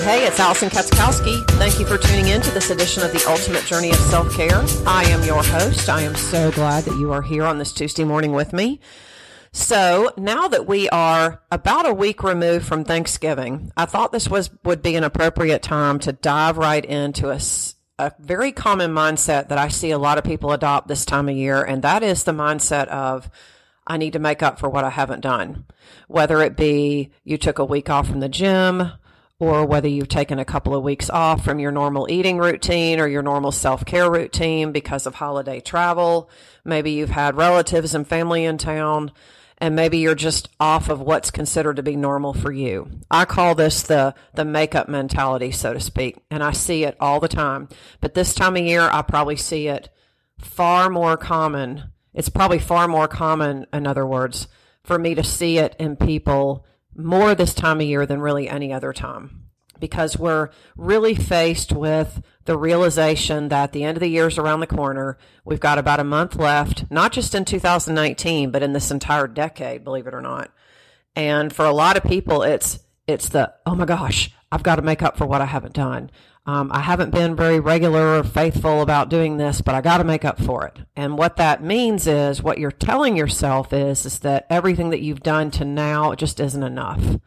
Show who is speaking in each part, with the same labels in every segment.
Speaker 1: Hey, hey, it's Allison Katzkowski. Thank you for tuning in to this edition of the Ultimate Journey of Self Care. I am your host. I am so glad that you are here on this Tuesday morning with me. So now that we are about a week removed from Thanksgiving, I thought this was would be an appropriate time to dive right into a, a very common mindset that I see a lot of people adopt this time of year, and that is the mindset of I need to make up for what I haven't done. Whether it be you took a week off from the gym, or whether you've taken a couple of weeks off from your normal eating routine or your normal self care routine because of holiday travel. Maybe you've had relatives and family in town and maybe you're just off of what's considered to be normal for you. I call this the the makeup mentality, so to speak, and I see it all the time. But this time of year, I probably see it far more common. It's probably far more common, in other words, for me to see it in people more this time of year than really any other time because we're really faced with the realization that the end of the year is around the corner. We've got about a month left, not just in 2019, but in this entire decade, believe it or not. And for a lot of people, it's, it's the, oh my gosh, I've got to make up for what I haven't done. Um, I haven't been very regular or faithful about doing this, but I got to make up for it. And what that means is what you're telling yourself is, is that everything that you've done to now just isn't enough.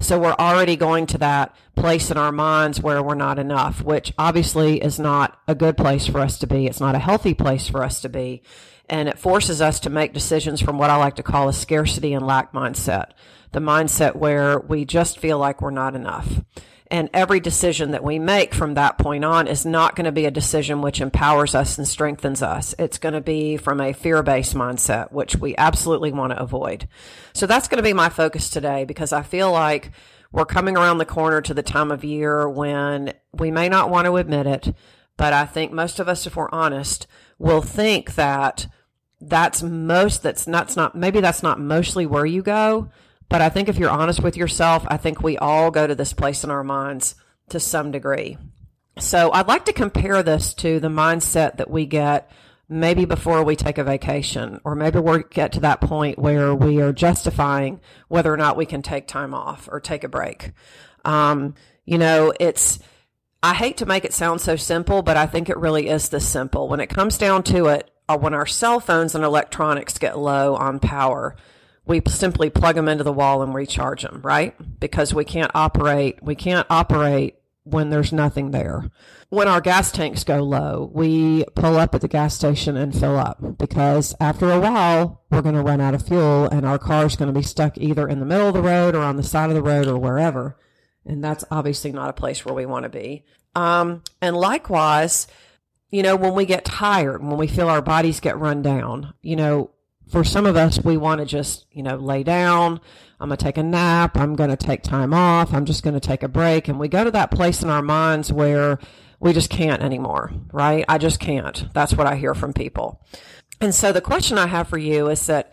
Speaker 1: So we're already going to that place in our minds where we're not enough, which obviously is not a good place for us to be. It's not a healthy place for us to be. And it forces us to make decisions from what I like to call a scarcity and lack mindset. The mindset where we just feel like we're not enough. And every decision that we make from that point on is not going to be a decision which empowers us and strengthens us. It's going to be from a fear based mindset, which we absolutely want to avoid. So that's going to be my focus today because I feel like we're coming around the corner to the time of year when we may not want to admit it, but I think most of us, if we're honest, will think that that's most, that's not, that's not, maybe that's not mostly where you go, but I think if you're honest with yourself, I think we all go to this place in our minds to some degree. So I'd like to compare this to the mindset that we get maybe before we take a vacation, or maybe we get to that point where we are justifying whether or not we can take time off or take a break. Um, you know, it's, I hate to make it sound so simple, but I think it really is this simple. When it comes down to it, uh, when our cell phones and electronics get low on power, we simply plug them into the wall and recharge them, right? Because we can't operate, we can't operate when there's nothing there. When our gas tanks go low, we pull up at the gas station and fill up because after a while, we're going to run out of fuel and our car's going to be stuck either in the middle of the road or on the side of the road or wherever. And that's obviously not a place where we want to be. Um, and likewise, you know, when we get tired, when we feel our bodies get run down, you know, for some of us, we want to just, you know, lay down. I'm going to take a nap. I'm going to take time off. I'm just going to take a break. And we go to that place in our minds where we just can't anymore, right? I just can't. That's what I hear from people. And so the question I have for you is that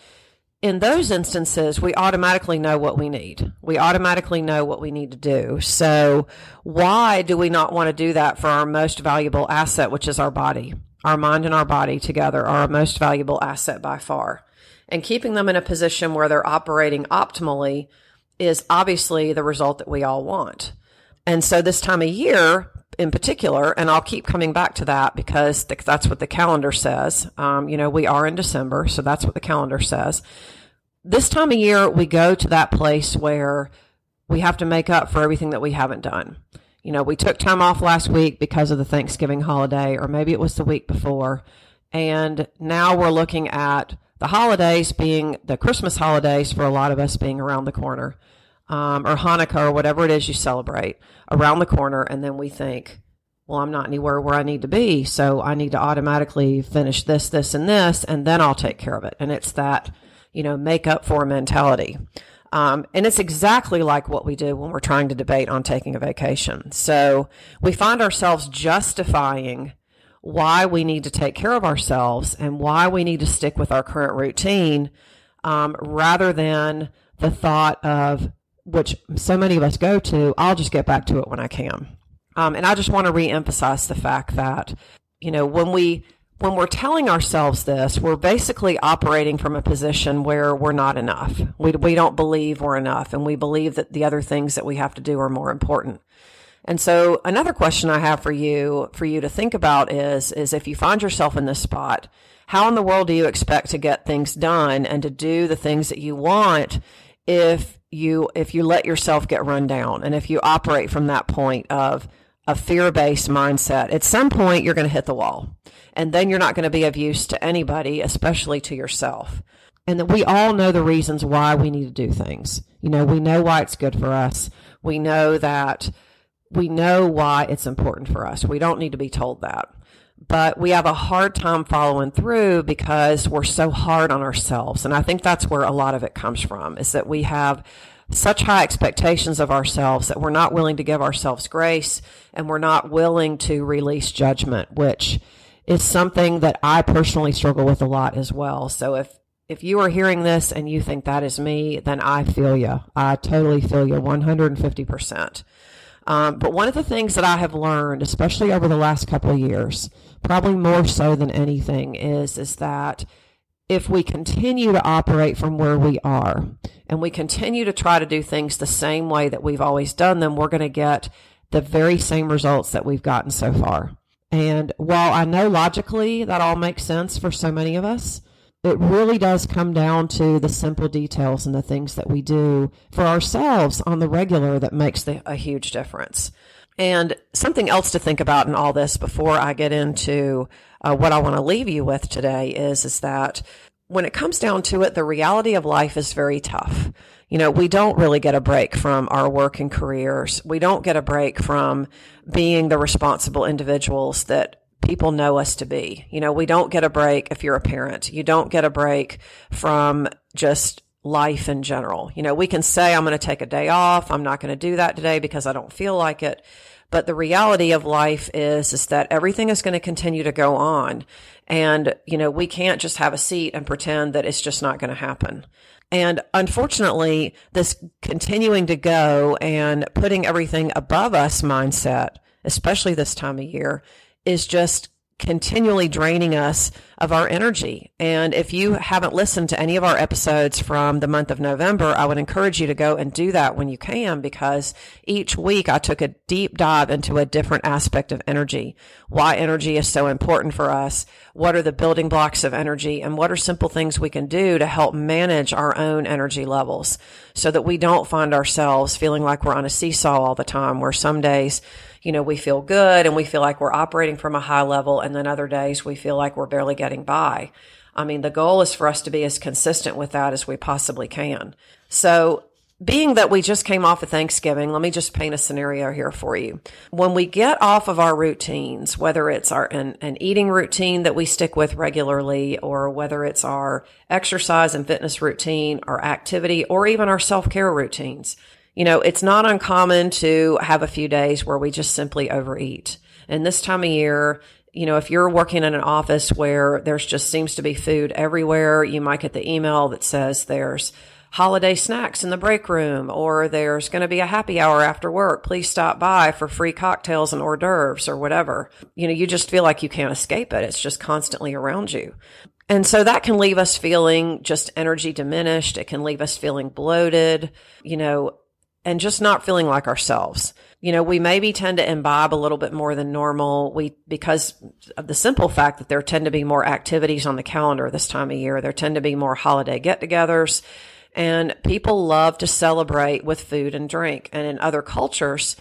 Speaker 1: in those instances, we automatically know what we need. We automatically know what we need to do. So why do we not want to do that for our most valuable asset, which is our body? Our mind and our body together are our most valuable asset by far and keeping them in a position where they're operating optimally is obviously the result that we all want. And so this time of year in particular, and I'll keep coming back to that because that's what the calendar says. Um, you know, we are in December, so that's what the calendar says. This time of year, we go to that place where we have to make up for everything that we haven't done. You know, we took time off last week because of the Thanksgiving holiday, or maybe it was the week before. And now we're looking at the holidays being the Christmas holidays for a lot of us being around the corner, um, or Hanukkah or whatever it is you celebrate around the corner, and then we think, well, I'm not anywhere where I need to be, so I need to automatically finish this, this, and this, and then I'll take care of it. And it's that, you know, make up for mentality. Um, and it's exactly like what we do when we're trying to debate on taking a vacation. So we find ourselves justifying why we need to take care of ourselves and why we need to stick with our current routine um, rather than the thought of which so many of us go to i'll just get back to it when i can um, and i just want to reemphasize the fact that you know when we when we're telling ourselves this we're basically operating from a position where we're not enough. We, we don't believe we're enough and we believe that the other things that we have to do are more important. And so another question I have for you, for you to think about is, is if you find yourself in this spot, how in the world do you expect to get things done and to do the things that you want if you, if you let yourself get run down and if you operate from that point of a fear-based mindset, at some point you're going to hit the wall and then you're not going to be of use to anybody, especially to yourself. And that we all know the reasons why we need to do things. You know, we know why it's good for us. We know that we know why it's important for us. We don't need to be told that. But we have a hard time following through because we're so hard on ourselves. And I think that's where a lot of it comes from is that we have such high expectations of ourselves that we're not willing to give ourselves grace and we're not willing to release judgment, which is something that I personally struggle with a lot as well. So if if you are hearing this and you think that is me, then I feel you. I totally feel you 150%. Um, but one of the things that I have learned, especially over the last couple of years, probably more so than anything, is is that if we continue to operate from where we are and we continue to try to do things the same way that we've always done them, we're going to get the very same results that we've gotten so far. And while I know logically that all makes sense for so many of us, it really does come down to the simple details and the things that we do for ourselves on the regular that makes the, a huge difference. And something else to think about in all this before I get into uh, what I want to leave you with today is, is that when it comes down to it, the reality of life is very tough. You know, we don't really get a break from our work and careers. We don't get a break from being the responsible individuals that people know us to be. You know, we don't get a break if you're a parent. You don't get a break from just life in general. You know, we can say, I'm going to take a day off. I'm not going to do that today because I don't feel like it. But the reality of life is, is that everything is going to continue to go on. And, you know, we can't just have a seat and pretend that it's just not going to happen. And unfortunately, this continuing to go and putting everything above us mindset, especially this time of year, is just continually draining us of our energy. And if you haven't listened to any of our episodes from the month of November, I would encourage you to go and do that when you can, because each week I took a deep dive into a different aspect of energy, why energy is so important for us, what are the building blocks of energy, and what are simple things we can do to help manage our own energy levels so that we don't find ourselves feeling like we're on a seesaw all the time, where some days you know, we feel good and we feel like we're operating from a high level. And then other days we feel like we're barely getting by. I mean, the goal is for us to be as consistent with that as we possibly can. So being that we just came off of Thanksgiving, let me just paint a scenario here for you. When we get off of our routines, whether it's our an, an, eating routine that we stick with regularly, or whether it's our exercise and fitness routine, our activity, or even our self care routines, you know, it's not uncommon to have a few days where we just simply overeat. And this time of year, you know, if you're working in an office where there's just seems to be food everywhere, you might get the email that says there's holiday snacks in the break room or there's going to be a happy hour after work. Please stop by for free cocktails and hors d'oeuvres or whatever. You know, you just feel like you can't escape it. It's just constantly around you. And so that can leave us feeling just energy diminished. It can leave us feeling bloated. You know, and just not feeling like ourselves. You know, we maybe tend to imbibe a little bit more than normal. We, because of the simple fact that there tend to be more activities on the calendar this time of year. There tend to be more holiday get togethers and people love to celebrate with food and drink. And in other cultures,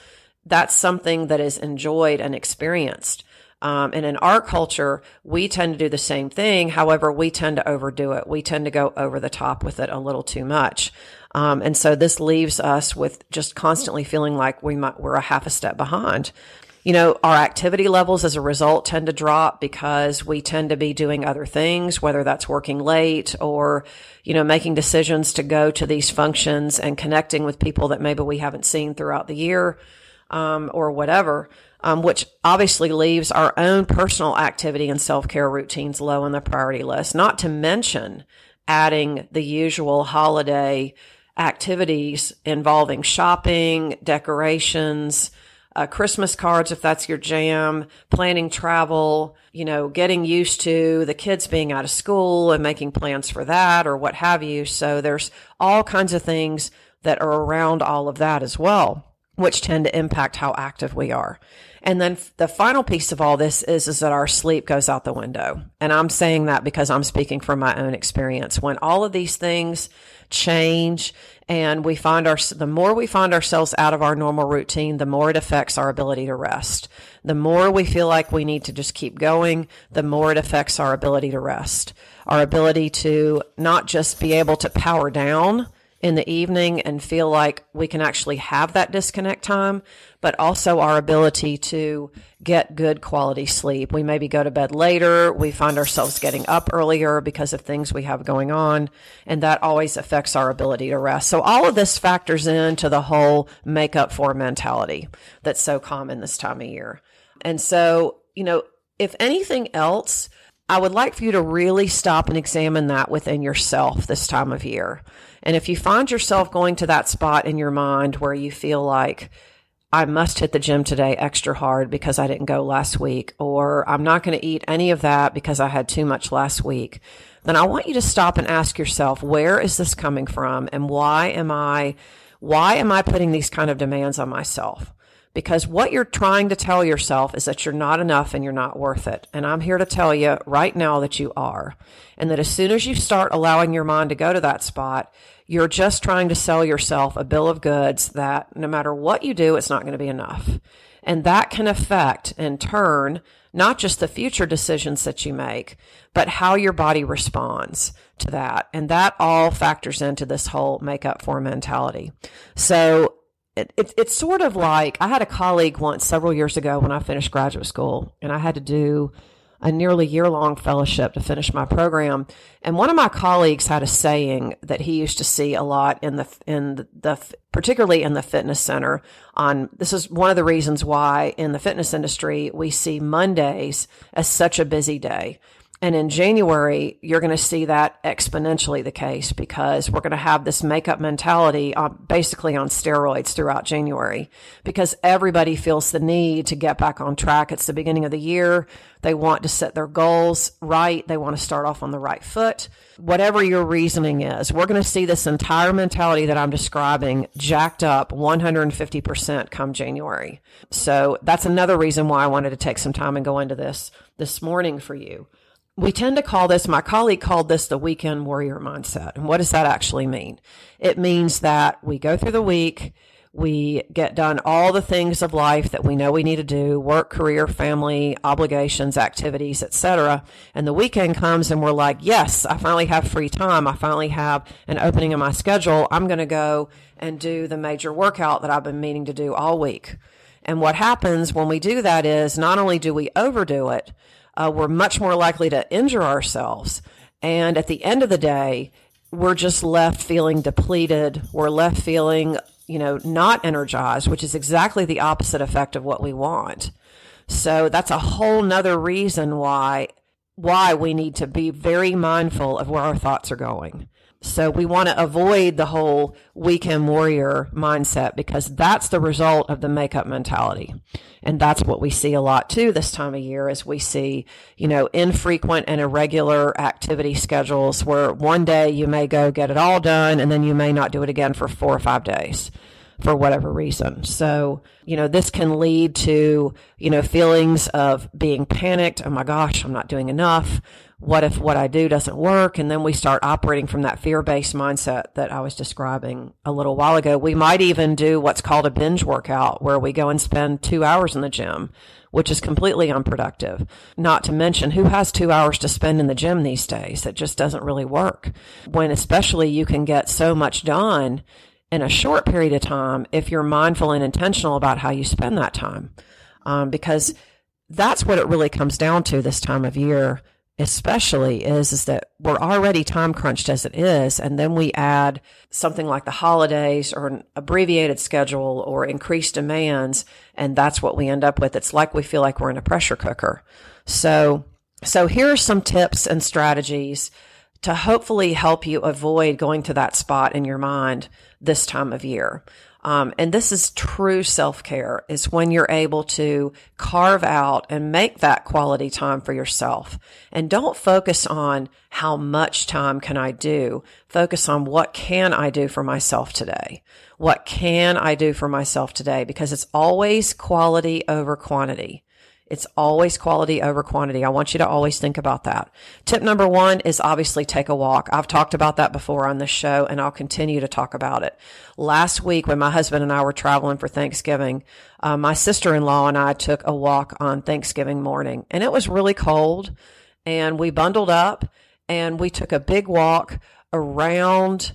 Speaker 1: that's something that is enjoyed and experienced. Um, and in our culture, we tend to do the same thing. However, we tend to overdo it. We tend to go over the top with it a little too much. Um, and so this leaves us with just constantly feeling like we might, we're a half a step behind. You know, our activity levels as a result tend to drop because we tend to be doing other things, whether that's working late or, you know, making decisions to go to these functions and connecting with people that maybe we haven't seen throughout the year, um, or whatever. Um, which obviously leaves our own personal activity and self care routines low on the priority list, not to mention adding the usual holiday activities involving shopping, decorations, uh, Christmas cards, if that's your jam, planning travel, you know, getting used to the kids being out of school and making plans for that or what have you. So there's all kinds of things that are around all of that as well. Which tend to impact how active we are. And then the final piece of all this is, is that our sleep goes out the window. And I'm saying that because I'm speaking from my own experience. When all of these things change and we find our, the more we find ourselves out of our normal routine, the more it affects our ability to rest. The more we feel like we need to just keep going, the more it affects our ability to rest. Our ability to not just be able to power down, in the evening and feel like we can actually have that disconnect time, but also our ability to get good quality sleep. We maybe go to bed later. We find ourselves getting up earlier because of things we have going on. And that always affects our ability to rest. So all of this factors into the whole make up for mentality that's so common this time of year. And so, you know, if anything else, I would like for you to really stop and examine that within yourself this time of year. And if you find yourself going to that spot in your mind where you feel like, I must hit the gym today extra hard because I didn't go last week, or I'm not going to eat any of that because I had too much last week, then I want you to stop and ask yourself, where is this coming from? And why am I, why am I putting these kind of demands on myself? Because what you're trying to tell yourself is that you're not enough and you're not worth it. And I'm here to tell you right now that you are. And that as soon as you start allowing your mind to go to that spot, you're just trying to sell yourself a bill of goods that no matter what you do, it's not going to be enough. And that can affect in turn, not just the future decisions that you make, but how your body responds to that. And that all factors into this whole make up for mentality. So it, it, it's sort of like I had a colleague once several years ago when I finished graduate school, and I had to do a nearly year long fellowship to finish my program. And one of my colleagues had a saying that he used to see a lot in the in the, the particularly in the fitness center. On this is one of the reasons why in the fitness industry we see Mondays as such a busy day and in January, you're going to see that exponentially the case because we're going to have this makeup mentality basically on steroids throughout January because everybody feels the need to get back on track. It's the beginning of the year. They want to set their goals right. They want to start off on the right foot. Whatever your reasoning is, we're going to see this entire mentality that I'm describing jacked up 150% come January. So that's another reason why I wanted to take some time and go into this this morning for you we tend to call this, my colleague called this the weekend warrior mindset. And what does that actually mean? It means that we go through the week, we get done all the things of life that we know we need to do, work, career, family, obligations, activities, etc. And the weekend comes and we're like, yes, I finally have free time. I finally have an opening in my schedule. I'm going to go and do the major workout that I've been meaning to do all week. And what happens when we do that is not only do we overdo it, uh, we're much more likely to injure ourselves. And at the end of the day, we're just left feeling depleted. We're left feeling, you know, not energized, which is exactly the opposite effect of what we want. So that's a whole nother reason why why we need to be very mindful of where our thoughts are going. So we want to avoid the whole weekend warrior mindset because that's the result of the makeup mentality. And that's what we see a lot too this time of year is we see, you know, infrequent and irregular activity schedules where one day you may go get it all done and then you may not do it again for four or five days for whatever reason. So, you know, this can lead to, you know, feelings of being panicked. Oh my gosh, I'm not doing enough what if what I do doesn't work? And then we start operating from that fear based mindset that I was describing a little while ago. We might even do what's called a binge workout where we go and spend two hours in the gym, which is completely unproductive. Not to mention who has two hours to spend in the gym these days? It just doesn't really work when especially you can get so much done in a short period of time if you're mindful and intentional about how you spend that time. Um, because that's what it really comes down to this time of year especially is is that we're already time crunched as it is and then we add something like the holidays or an abbreviated schedule or increased demands and that's what we end up with. It's like we feel like we're in a pressure cooker. So so here are some tips and strategies to hopefully help you avoid going to that spot in your mind this time of year Um, and this is true self care is when you're able to carve out and make that quality time for yourself. And don't focus on how much time can I do. Focus on what can I do for myself today? What can I do for myself today? Because it's always quality over quantity. It's always quality over quantity. I want you to always think about that. Tip number one is obviously take a walk. I've talked about that before on this show and I'll continue to talk about it. Last week when my husband and I were traveling for Thanksgiving, uh, my sister-in-law and I took a walk on Thanksgiving morning and it was really cold and we bundled up and we took a big walk around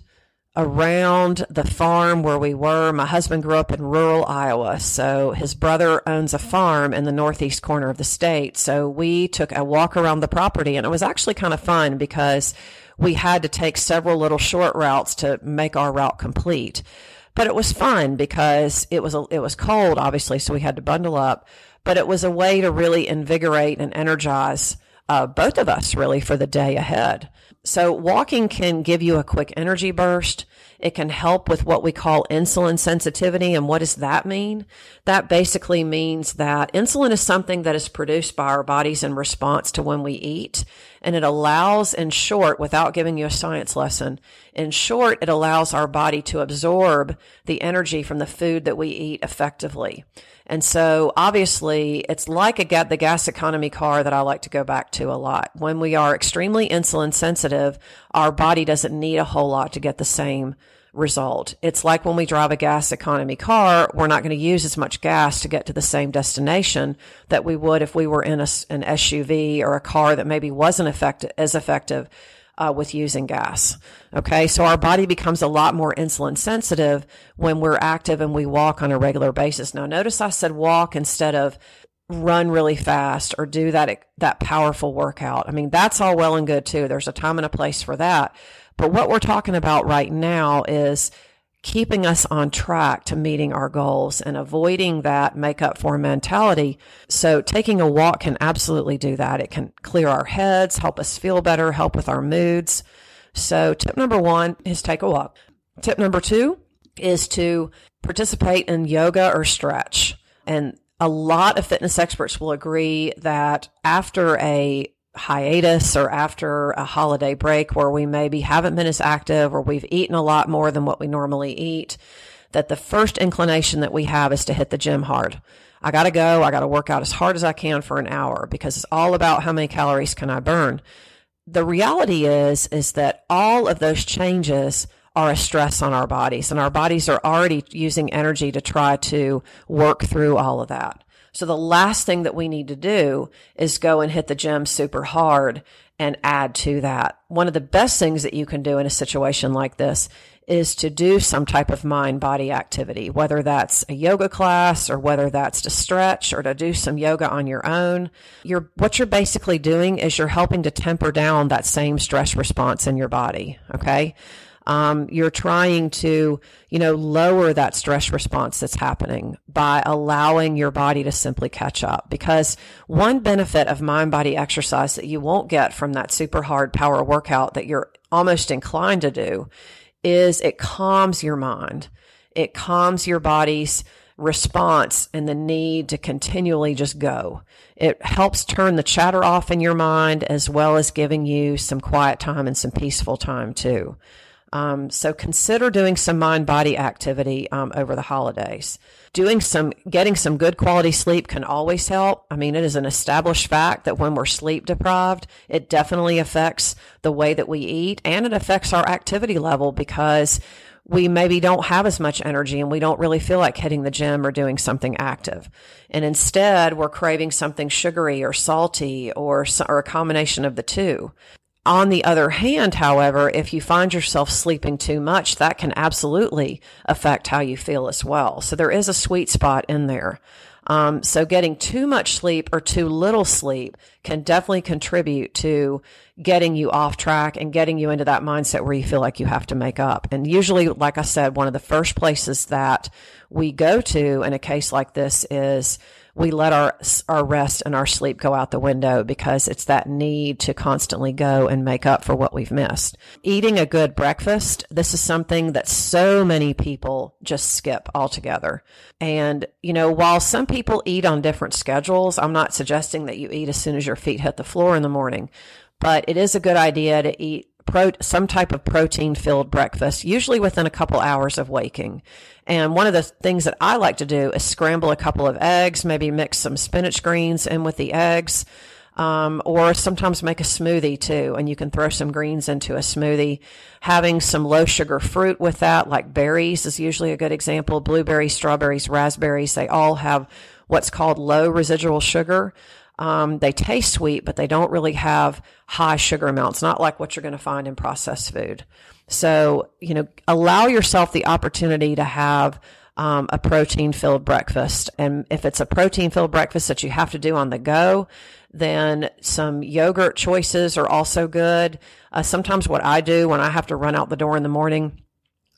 Speaker 1: around the farm where we were. My husband grew up in rural Iowa, so his brother owns a farm in the northeast corner of the state. So we took a walk around the property and it was actually kind of fun because we had to take several little short routes to make our route complete. But it was fun because it was it was cold obviously, so we had to bundle up, but it was a way to really invigorate and energize uh, both of us really for the day ahead. So walking can give you a quick energy burst. It can help with what we call insulin sensitivity. And what does that mean? That basically means that insulin is something that is produced by our bodies in response to when we eat. And it allows, in short, without giving you a science lesson, in short, it allows our body to absorb the energy from the food that we eat effectively. And so obviously it's like a, the gas economy car that I like to go back to a lot. When we are extremely insulin sensitive, our body doesn't need a whole lot to get the same result. It's like when we drive a gas economy car, we're not going to use as much gas to get to the same destination that we would if we were in a, an SUV or a car that maybe wasn't effective, as effective uh, with using gas. Okay. So our body becomes a lot more insulin sensitive when we're active and we walk on a regular basis. Now notice I said walk instead of run really fast or do that, that powerful workout. I mean, that's all well and good too. There's a time and a place for that. But what we're talking about right now is keeping us on track to meeting our goals and avoiding that make up for mentality. So taking a walk can absolutely do that. It can clear our heads, help us feel better, help with our moods. So tip number one is take a walk. Tip number two is to participate in yoga or stretch. And a lot of fitness experts will agree that after a hiatus or after a holiday break where we maybe haven't been as active or we've eaten a lot more than what we normally eat, that the first inclination that we have is to hit the gym hard. I got to go. I got to work out as hard as I can for an hour because it's all about how many calories can I burn. The reality is, is that all of those changes are a stress on our bodies and our bodies are already using energy to try to work through all of that. So the last thing that we need to do is go and hit the gym super hard and add to that. One of the best things that you can do in a situation like this is to do some type of mind body activity, whether that's a yoga class or whether that's to stretch or to do some yoga on your own. You're, what you're basically doing is you're helping to temper down that same stress response in your body. Okay. Um, you're trying to, you know, lower that stress response that's happening by allowing your body to simply catch up. Because one benefit of mind body exercise that you won't get from that super hard power workout that you're almost inclined to do is it calms your mind. It calms your body's response and the need to continually just go. It helps turn the chatter off in your mind as well as giving you some quiet time and some peaceful time too. Um, so consider doing some mind body activity um, over the holidays. Doing some, getting some good quality sleep can always help. I mean, it is an established fact that when we're sleep deprived, it definitely affects the way that we eat and it affects our activity level because we maybe don't have as much energy and we don't really feel like hitting the gym or doing something active. And instead, we're craving something sugary or salty or, or a combination of the two. On the other hand, however, if you find yourself sleeping too much, that can absolutely affect how you feel as well. So there is a sweet spot in there. Um, so getting too much sleep or too little sleep can definitely contribute to getting you off track and getting you into that mindset where you feel like you have to make up. And usually, like I said, one of the first places that we go to in a case like this is we let our our rest and our sleep go out the window because it's that need to constantly go and make up for what we've missed. Eating a good breakfast, this is something that so many people just skip altogether. And, you know, while some people eat on different schedules, I'm not suggesting that you eat as soon as your feet hit the floor in the morning, but it is a good idea to eat pro- some type of protein filled breakfast, usually within a couple hours of waking. And one of the things that I like to do is scramble a couple of eggs, maybe mix some spinach greens in with the eggs. Um, or sometimes make a smoothie too, and you can throw some greens into a smoothie. Having some low sugar fruit with that, like berries, is usually a good example. Blueberries, strawberries, raspberries, they all have what's called low residual sugar. Um, they taste sweet, but they don't really have high sugar amounts, not like what you're going to find in processed food. So, you know, allow yourself the opportunity to have um, a protein filled breakfast. And if it's a protein filled breakfast that you have to do on the go, then some yogurt choices are also good. Uh, sometimes what I do when I have to run out the door in the morning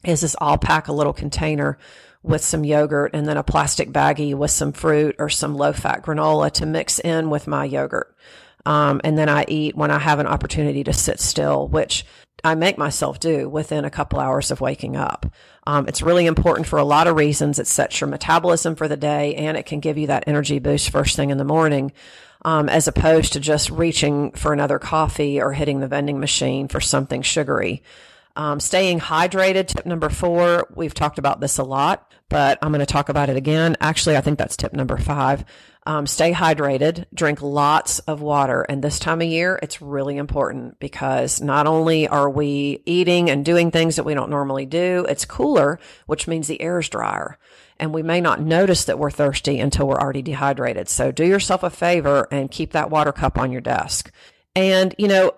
Speaker 1: is this I'll pack a little container with some yogurt and then a plastic baggie with some fruit or some low fat granola to mix in with my yogurt. Um, and then I eat when I have an opportunity to sit still, which I make myself do within a couple hours of waking up. Um, it's really important for a lot of reasons. It sets your metabolism for the day and it can give you that energy boost first thing in the morning. Um, as opposed to just reaching for another coffee or hitting the vending machine for something sugary. Um, staying hydrated, tip number four. We've talked about this a lot, but I'm going to talk about it again. Actually, I think that's tip number five. Um, stay hydrated, drink lots of water. And this time of year, it's really important because not only are we eating and doing things that we don't normally do, it's cooler, which means the air is drier. And we may not notice that we're thirsty until we're already dehydrated. So do yourself a favor and keep that water cup on your desk. And, you know,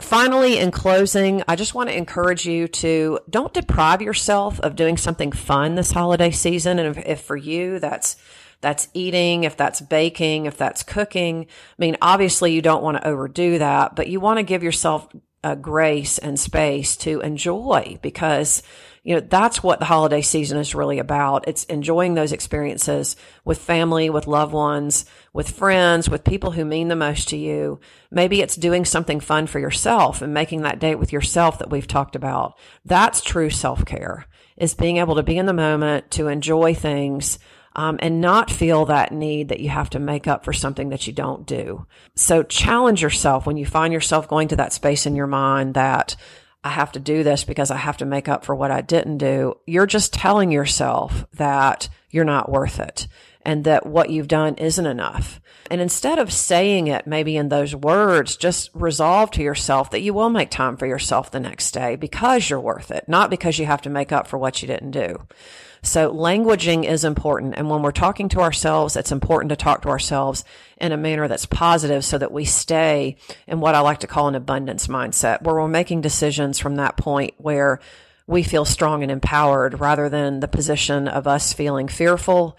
Speaker 1: Finally, in closing, I just want to encourage you to don't deprive yourself of doing something fun this holiday season. And if, if, for you that's that's eating, if that's baking, if that's cooking, I mean, obviously you don't want to overdo that, but you want to give yourself a grace and space to enjoy because you know, that's what the holiday season is really about. It's enjoying those experiences with family, with loved ones, with friends, with people who mean the most to you. Maybe it's doing something fun for yourself and making that date with yourself that we've talked about. That's true self care is being able to be in the moment to enjoy things um, and not feel that need that you have to make up for something that you don't do. So challenge yourself when you find yourself going to that space in your mind that I have to do this because I have to make up for what I didn't do. You're just telling yourself that you're not worth it and that what you've done isn't enough. And instead of saying it maybe in those words, just resolve to yourself that you will make time for yourself the next day because you're worth it, not because you have to make up for what you didn't do. So languaging is important. And when we're talking to ourselves, it's important to talk to ourselves in a manner that's positive so that we stay in what I like to call an abundance mindset, where we're making decisions from that point where we feel strong and empowered rather than the position of us feeling fearful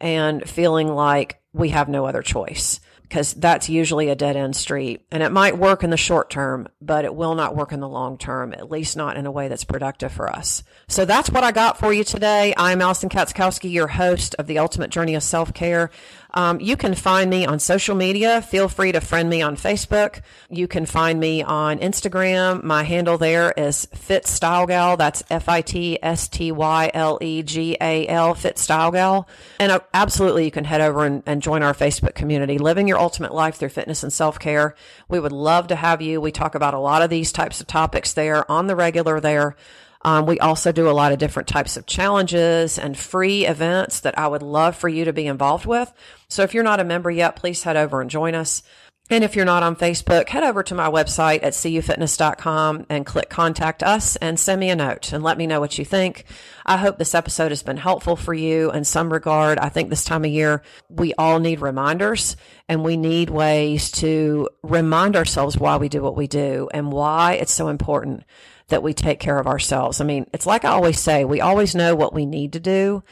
Speaker 1: and feeling like we have no other choice because that's usually a dead end street. And it might work in the short term, but it will not work in the long term, at least not in a way that's productive for us. So that's what I got for you today. I'm Allison Katzkowski, your host of The Ultimate Journey of Self Care. Um, you can find me on social media. Feel free to friend me on Facebook. You can find me on Instagram. My handle there is Fit Style Gal. That's F I T S T Y L E G A L, Fit Style Gal. And uh, absolutely, you can head over and, and join our Facebook community, Living Your Ultimate Life Through Fitness and Self Care. We would love to have you. We talk about a lot of these types of topics there on the regular there. Um, we also do a lot of different types of challenges and free events that I would love for you to be involved with. So if you're not a member yet, please head over and join us. And if you're not on Facebook, head over to my website at cufitness.com and click contact us and send me a note and let me know what you think. I hope this episode has been helpful for you in some regard. I think this time of year, we all need reminders and we need ways to remind ourselves why we do what we do and why it's so important that we take care of ourselves. I mean, it's like I always say, we always know what we need to do.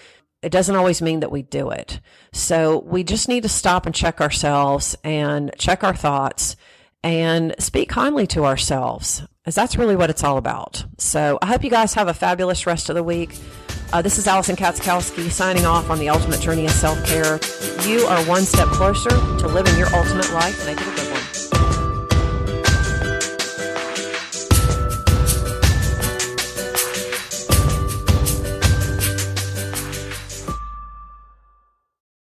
Speaker 1: It doesn't always mean that we do it. So we just need to stop and check ourselves and check our thoughts and speak kindly to ourselves, as that's really what it's all about. So I hope you guys have a fabulous rest of the week. Uh, this is Allison Katzkowski signing off on the Ultimate Journey of Self Care. You are one step closer to living your ultimate life.